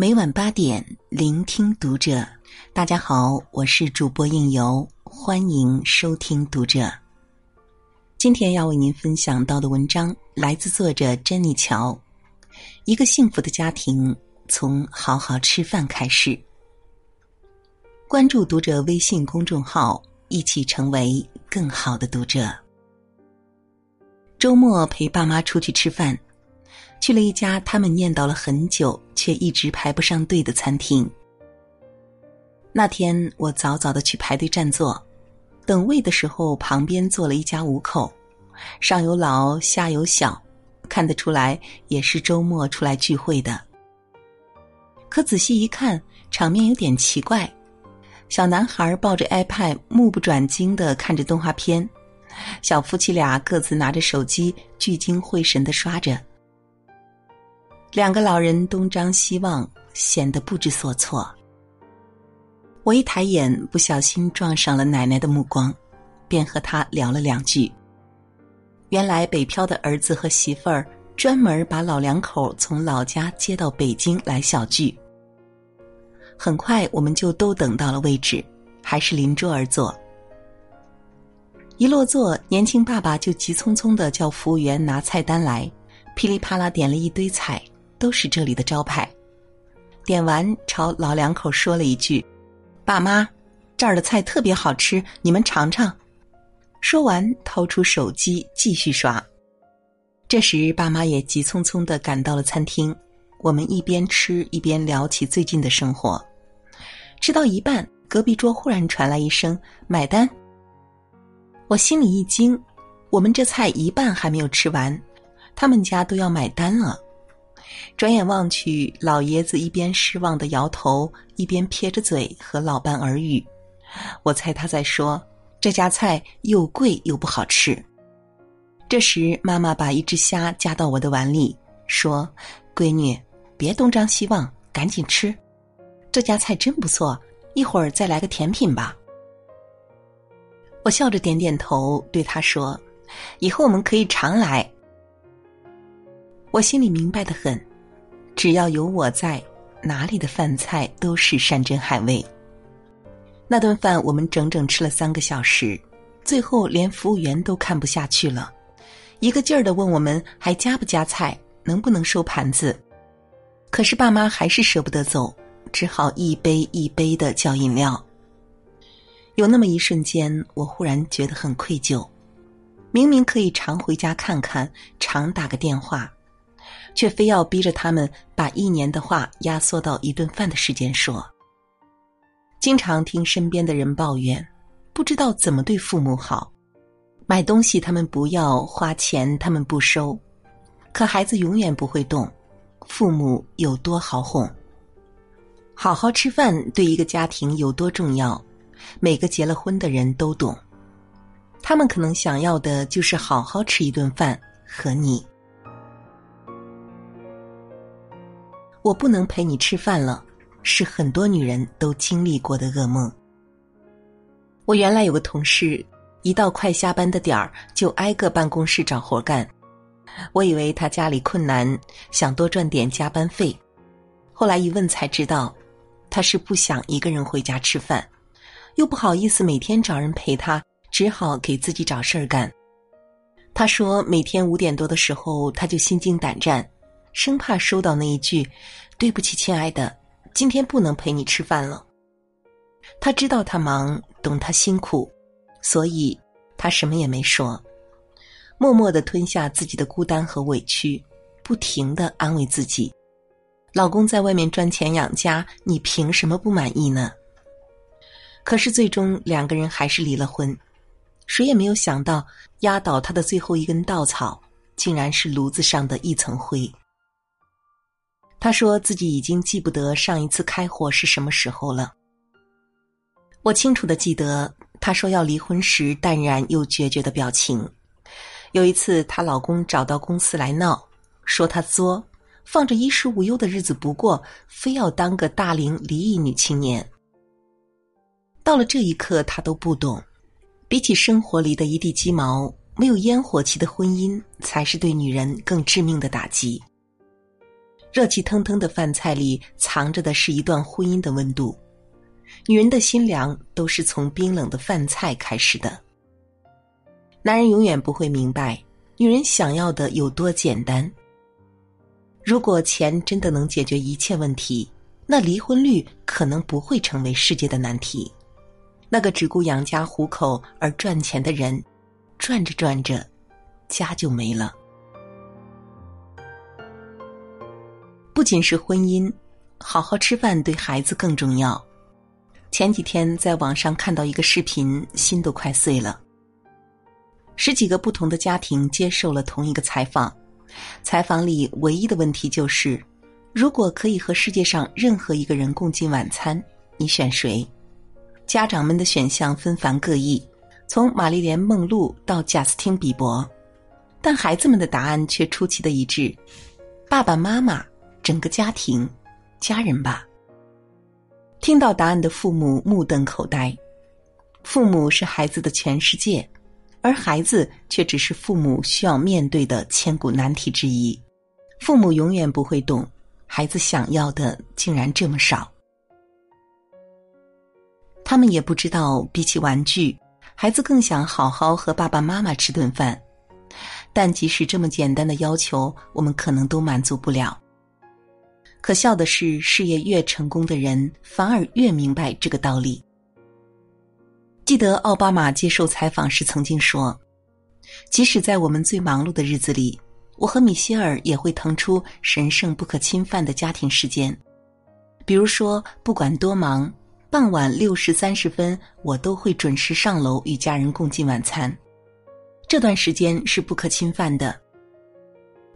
每晚八点，聆听读者。大家好，我是主播应由，欢迎收听读者。今天要为您分享到的文章来自作者珍妮乔。一个幸福的家庭从好好吃饭开始。关注读者微信公众号，一起成为更好的读者。周末陪爸妈出去吃饭。去了一家他们念叨了很久却一直排不上队的餐厅。那天我早早的去排队占座，等位的时候，旁边坐了一家五口，上有老下有小，看得出来也是周末出来聚会的。可仔细一看，场面有点奇怪：小男孩抱着 iPad，目不转睛的看着动画片；小夫妻俩各自拿着手机，聚精会神的刷着。两个老人东张西望，显得不知所措。我一抬眼，不小心撞上了奶奶的目光，便和她聊了两句。原来北漂的儿子和媳妇儿专门把老两口从老家接到北京来小聚。很快，我们就都等到了位置，还是邻桌而坐。一落座，年轻爸爸就急匆匆的叫服务员拿菜单来，噼里啪啦点了一堆菜。都是这里的招牌。点完，朝老两口说了一句：“爸妈，这儿的菜特别好吃，你们尝尝。”说完，掏出手机继续刷。这时，爸妈也急匆匆的赶到了餐厅。我们一边吃一边聊起最近的生活。吃到一半，隔壁桌忽然传来一声“买单”。我心里一惊，我们这菜一半还没有吃完，他们家都要买单了。转眼望去，老爷子一边失望的摇头，一边撇着嘴和老伴耳语。我猜他在说这家菜又贵又不好吃。这时，妈妈把一只虾夹到我的碗里，说：“闺女，别东张西望，赶紧吃。这家菜真不错，一会儿再来个甜品吧。”我笑着点点头，对他说：“以后我们可以常来。”我心里明白的很，只要有我在，哪里的饭菜都是山珍海味。那顿饭我们整整吃了三个小时，最后连服务员都看不下去了，一个劲儿的问我们还加不加菜，能不能收盘子。可是爸妈还是舍不得走，只好一杯一杯的叫饮料。有那么一瞬间，我忽然觉得很愧疚，明明可以常回家看看，常打个电话。却非要逼着他们把一年的话压缩到一顿饭的时间说。经常听身边的人抱怨，不知道怎么对父母好，买东西他们不要，花钱他们不收，可孩子永远不会动，父母有多好哄？好好吃饭对一个家庭有多重要，每个结了婚的人都懂。他们可能想要的就是好好吃一顿饭和你。我不能陪你吃饭了，是很多女人都经历过的噩梦。我原来有个同事，一到快下班的点儿就挨个办公室找活干。我以为他家里困难，想多赚点加班费。后来一问才知道，他是不想一个人回家吃饭，又不好意思每天找人陪他，只好给自己找事儿干。他说，每天五点多的时候，他就心惊胆战。生怕收到那一句“对不起，亲爱的，今天不能陪你吃饭了。”他知道他忙，懂他辛苦，所以他什么也没说，默默的吞下自己的孤单和委屈，不停的安慰自己：“老公在外面赚钱养家，你凭什么不满意呢？”可是最终两个人还是离了婚，谁也没有想到，压倒他的最后一根稻草，竟然是炉子上的一层灰。他说自己已经记不得上一次开火是什么时候了。我清楚的记得，她说要离婚时淡然又决绝的表情。有一次，她老公找到公司来闹，说她作，放着衣食无忧的日子不过，非要当个大龄离异女青年。到了这一刻，她都不懂，比起生活里的一地鸡毛，没有烟火气的婚姻，才是对女人更致命的打击。热气腾腾的饭菜里藏着的是一段婚姻的温度。女人的心凉都是从冰冷的饭菜开始的。男人永远不会明白，女人想要的有多简单。如果钱真的能解决一切问题，那离婚率可能不会成为世界的难题。那个只顾养家糊口而赚钱的人，赚着赚着，家就没了。不仅是婚姻，好好吃饭对孩子更重要。前几天在网上看到一个视频，心都快碎了。十几个不同的家庭接受了同一个采访，采访里唯一的问题就是：如果可以和世界上任何一个人共进晚餐，你选谁？家长们的选项纷繁各异，从玛丽莲梦露到贾斯汀比伯，但孩子们的答案却出奇的一致：爸爸妈妈。整个家庭，家人吧。听到答案的父母目瞪口呆。父母是孩子的全世界，而孩子却只是父母需要面对的千古难题之一。父母永远不会懂，孩子想要的竟然这么少。他们也不知道，比起玩具，孩子更想好好和爸爸妈妈吃顿饭。但即使这么简单的要求，我们可能都满足不了。可笑的是，事业越成功的人，反而越明白这个道理。记得奥巴马接受采访时曾经说：“即使在我们最忙碌的日子里，我和米歇尔也会腾出神圣不可侵犯的家庭时间。比如说，不管多忙，傍晚六时三十分，我都会准时上楼与家人共进晚餐。这段时间是不可侵犯的。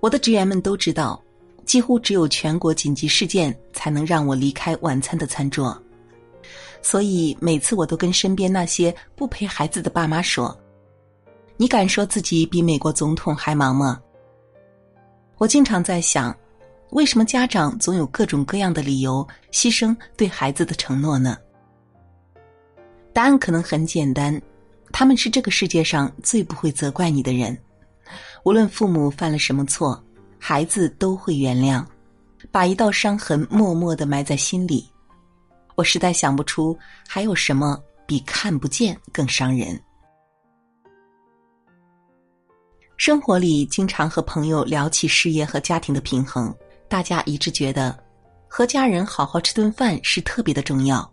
我的职员们都知道。”几乎只有全国紧急事件才能让我离开晚餐的餐桌，所以每次我都跟身边那些不陪孩子的爸妈说：“你敢说自己比美国总统还忙吗？”我经常在想，为什么家长总有各种各样的理由牺牲对孩子的承诺呢？答案可能很简单，他们是这个世界上最不会责怪你的人，无论父母犯了什么错。孩子都会原谅，把一道伤痕默默的埋在心里。我实在想不出还有什么比看不见更伤人。生活里经常和朋友聊起事业和家庭的平衡，大家一致觉得和家人好好吃顿饭是特别的重要。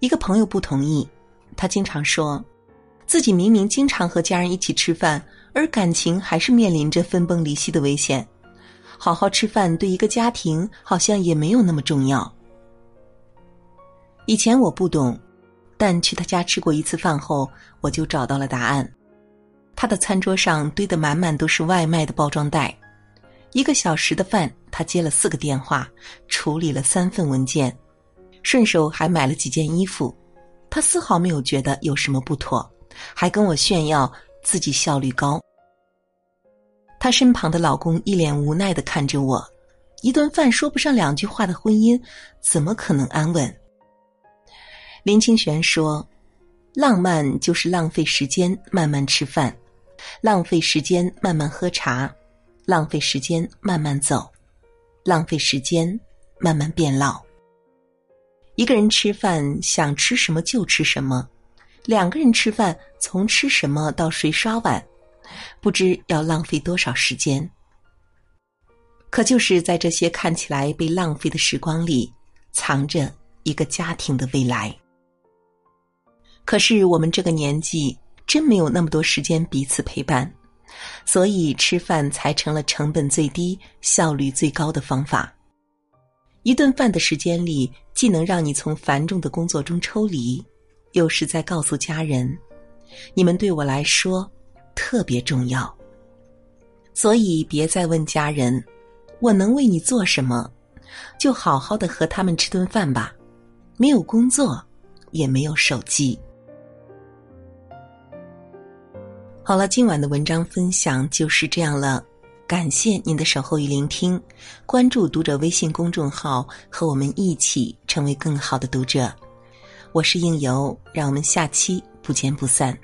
一个朋友不同意，他经常说，自己明明经常和家人一起吃饭。而感情还是面临着分崩离析的危险，好好吃饭对一个家庭好像也没有那么重要。以前我不懂，但去他家吃过一次饭后，我就找到了答案。他的餐桌上堆得满满都是外卖的包装袋，一个小时的饭，他接了四个电话，处理了三份文件，顺手还买了几件衣服，他丝毫没有觉得有什么不妥，还跟我炫耀。自己效率高，她身旁的老公一脸无奈的看着我，一顿饭说不上两句话的婚姻，怎么可能安稳？林清玄说：“浪漫就是浪费时间慢慢吃饭，浪费时间慢慢喝茶，浪费时间慢慢走，浪费时间慢慢变老。一个人吃饭想吃什么就吃什么。”两个人吃饭，从吃什么到谁刷碗，不知要浪费多少时间。可就是在这些看起来被浪费的时光里，藏着一个家庭的未来。可是我们这个年纪，真没有那么多时间彼此陪伴，所以吃饭才成了成本最低、效率最高的方法。一顿饭的时间里，既能让你从繁重的工作中抽离。又是在告诉家人，你们对我来说特别重要，所以别再问家人我能为你做什么，就好好的和他们吃顿饭吧，没有工作，也没有手机。好了，今晚的文章分享就是这样了，感谢您的守候与聆听，关注读者微信公众号，和我们一起成为更好的读者。我是应由，让我们下期不见不散。